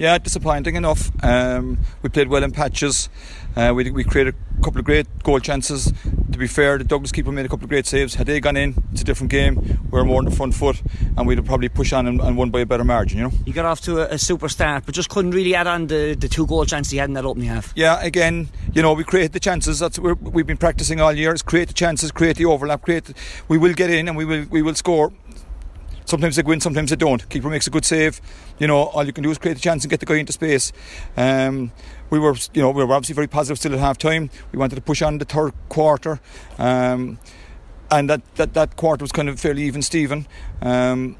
Yeah, disappointing enough. Um, we played well in patches. Uh, we, we created a couple of great goal chances. To be fair, the Douglas keeper made a couple of great saves. Had they gone in, it's a different game. We're more on the front foot, and we'd have probably push on and, and won by a better margin. You know. You got off to a, a super start, but just couldn't really add on the, the two goal chances you had in that opening half. Yeah, again, you know, we create the chances. That's what we've been practicing all year. Is create the chances, create the overlap, create. The, we will get in and we will we will score. Sometimes they go in, sometimes they don't. Keeper makes a good save. You know, all you can do is create a chance and get the guy into space. Um, we were, you know, we were obviously very positive still at half time. We wanted to push on the third quarter. Um, and that, that, that quarter was kind of fairly even Stephen. Um,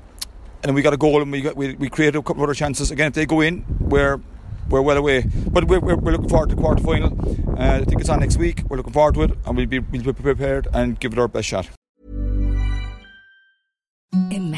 and we got a goal and we, got, we, we created a couple of other chances. Again, if they go in, we're we're well away. But we're, we're, looking forward to the quarter final. Uh, I think it's on next week. We're looking forward to it and we'll be, we'll be prepared and give it our best shot.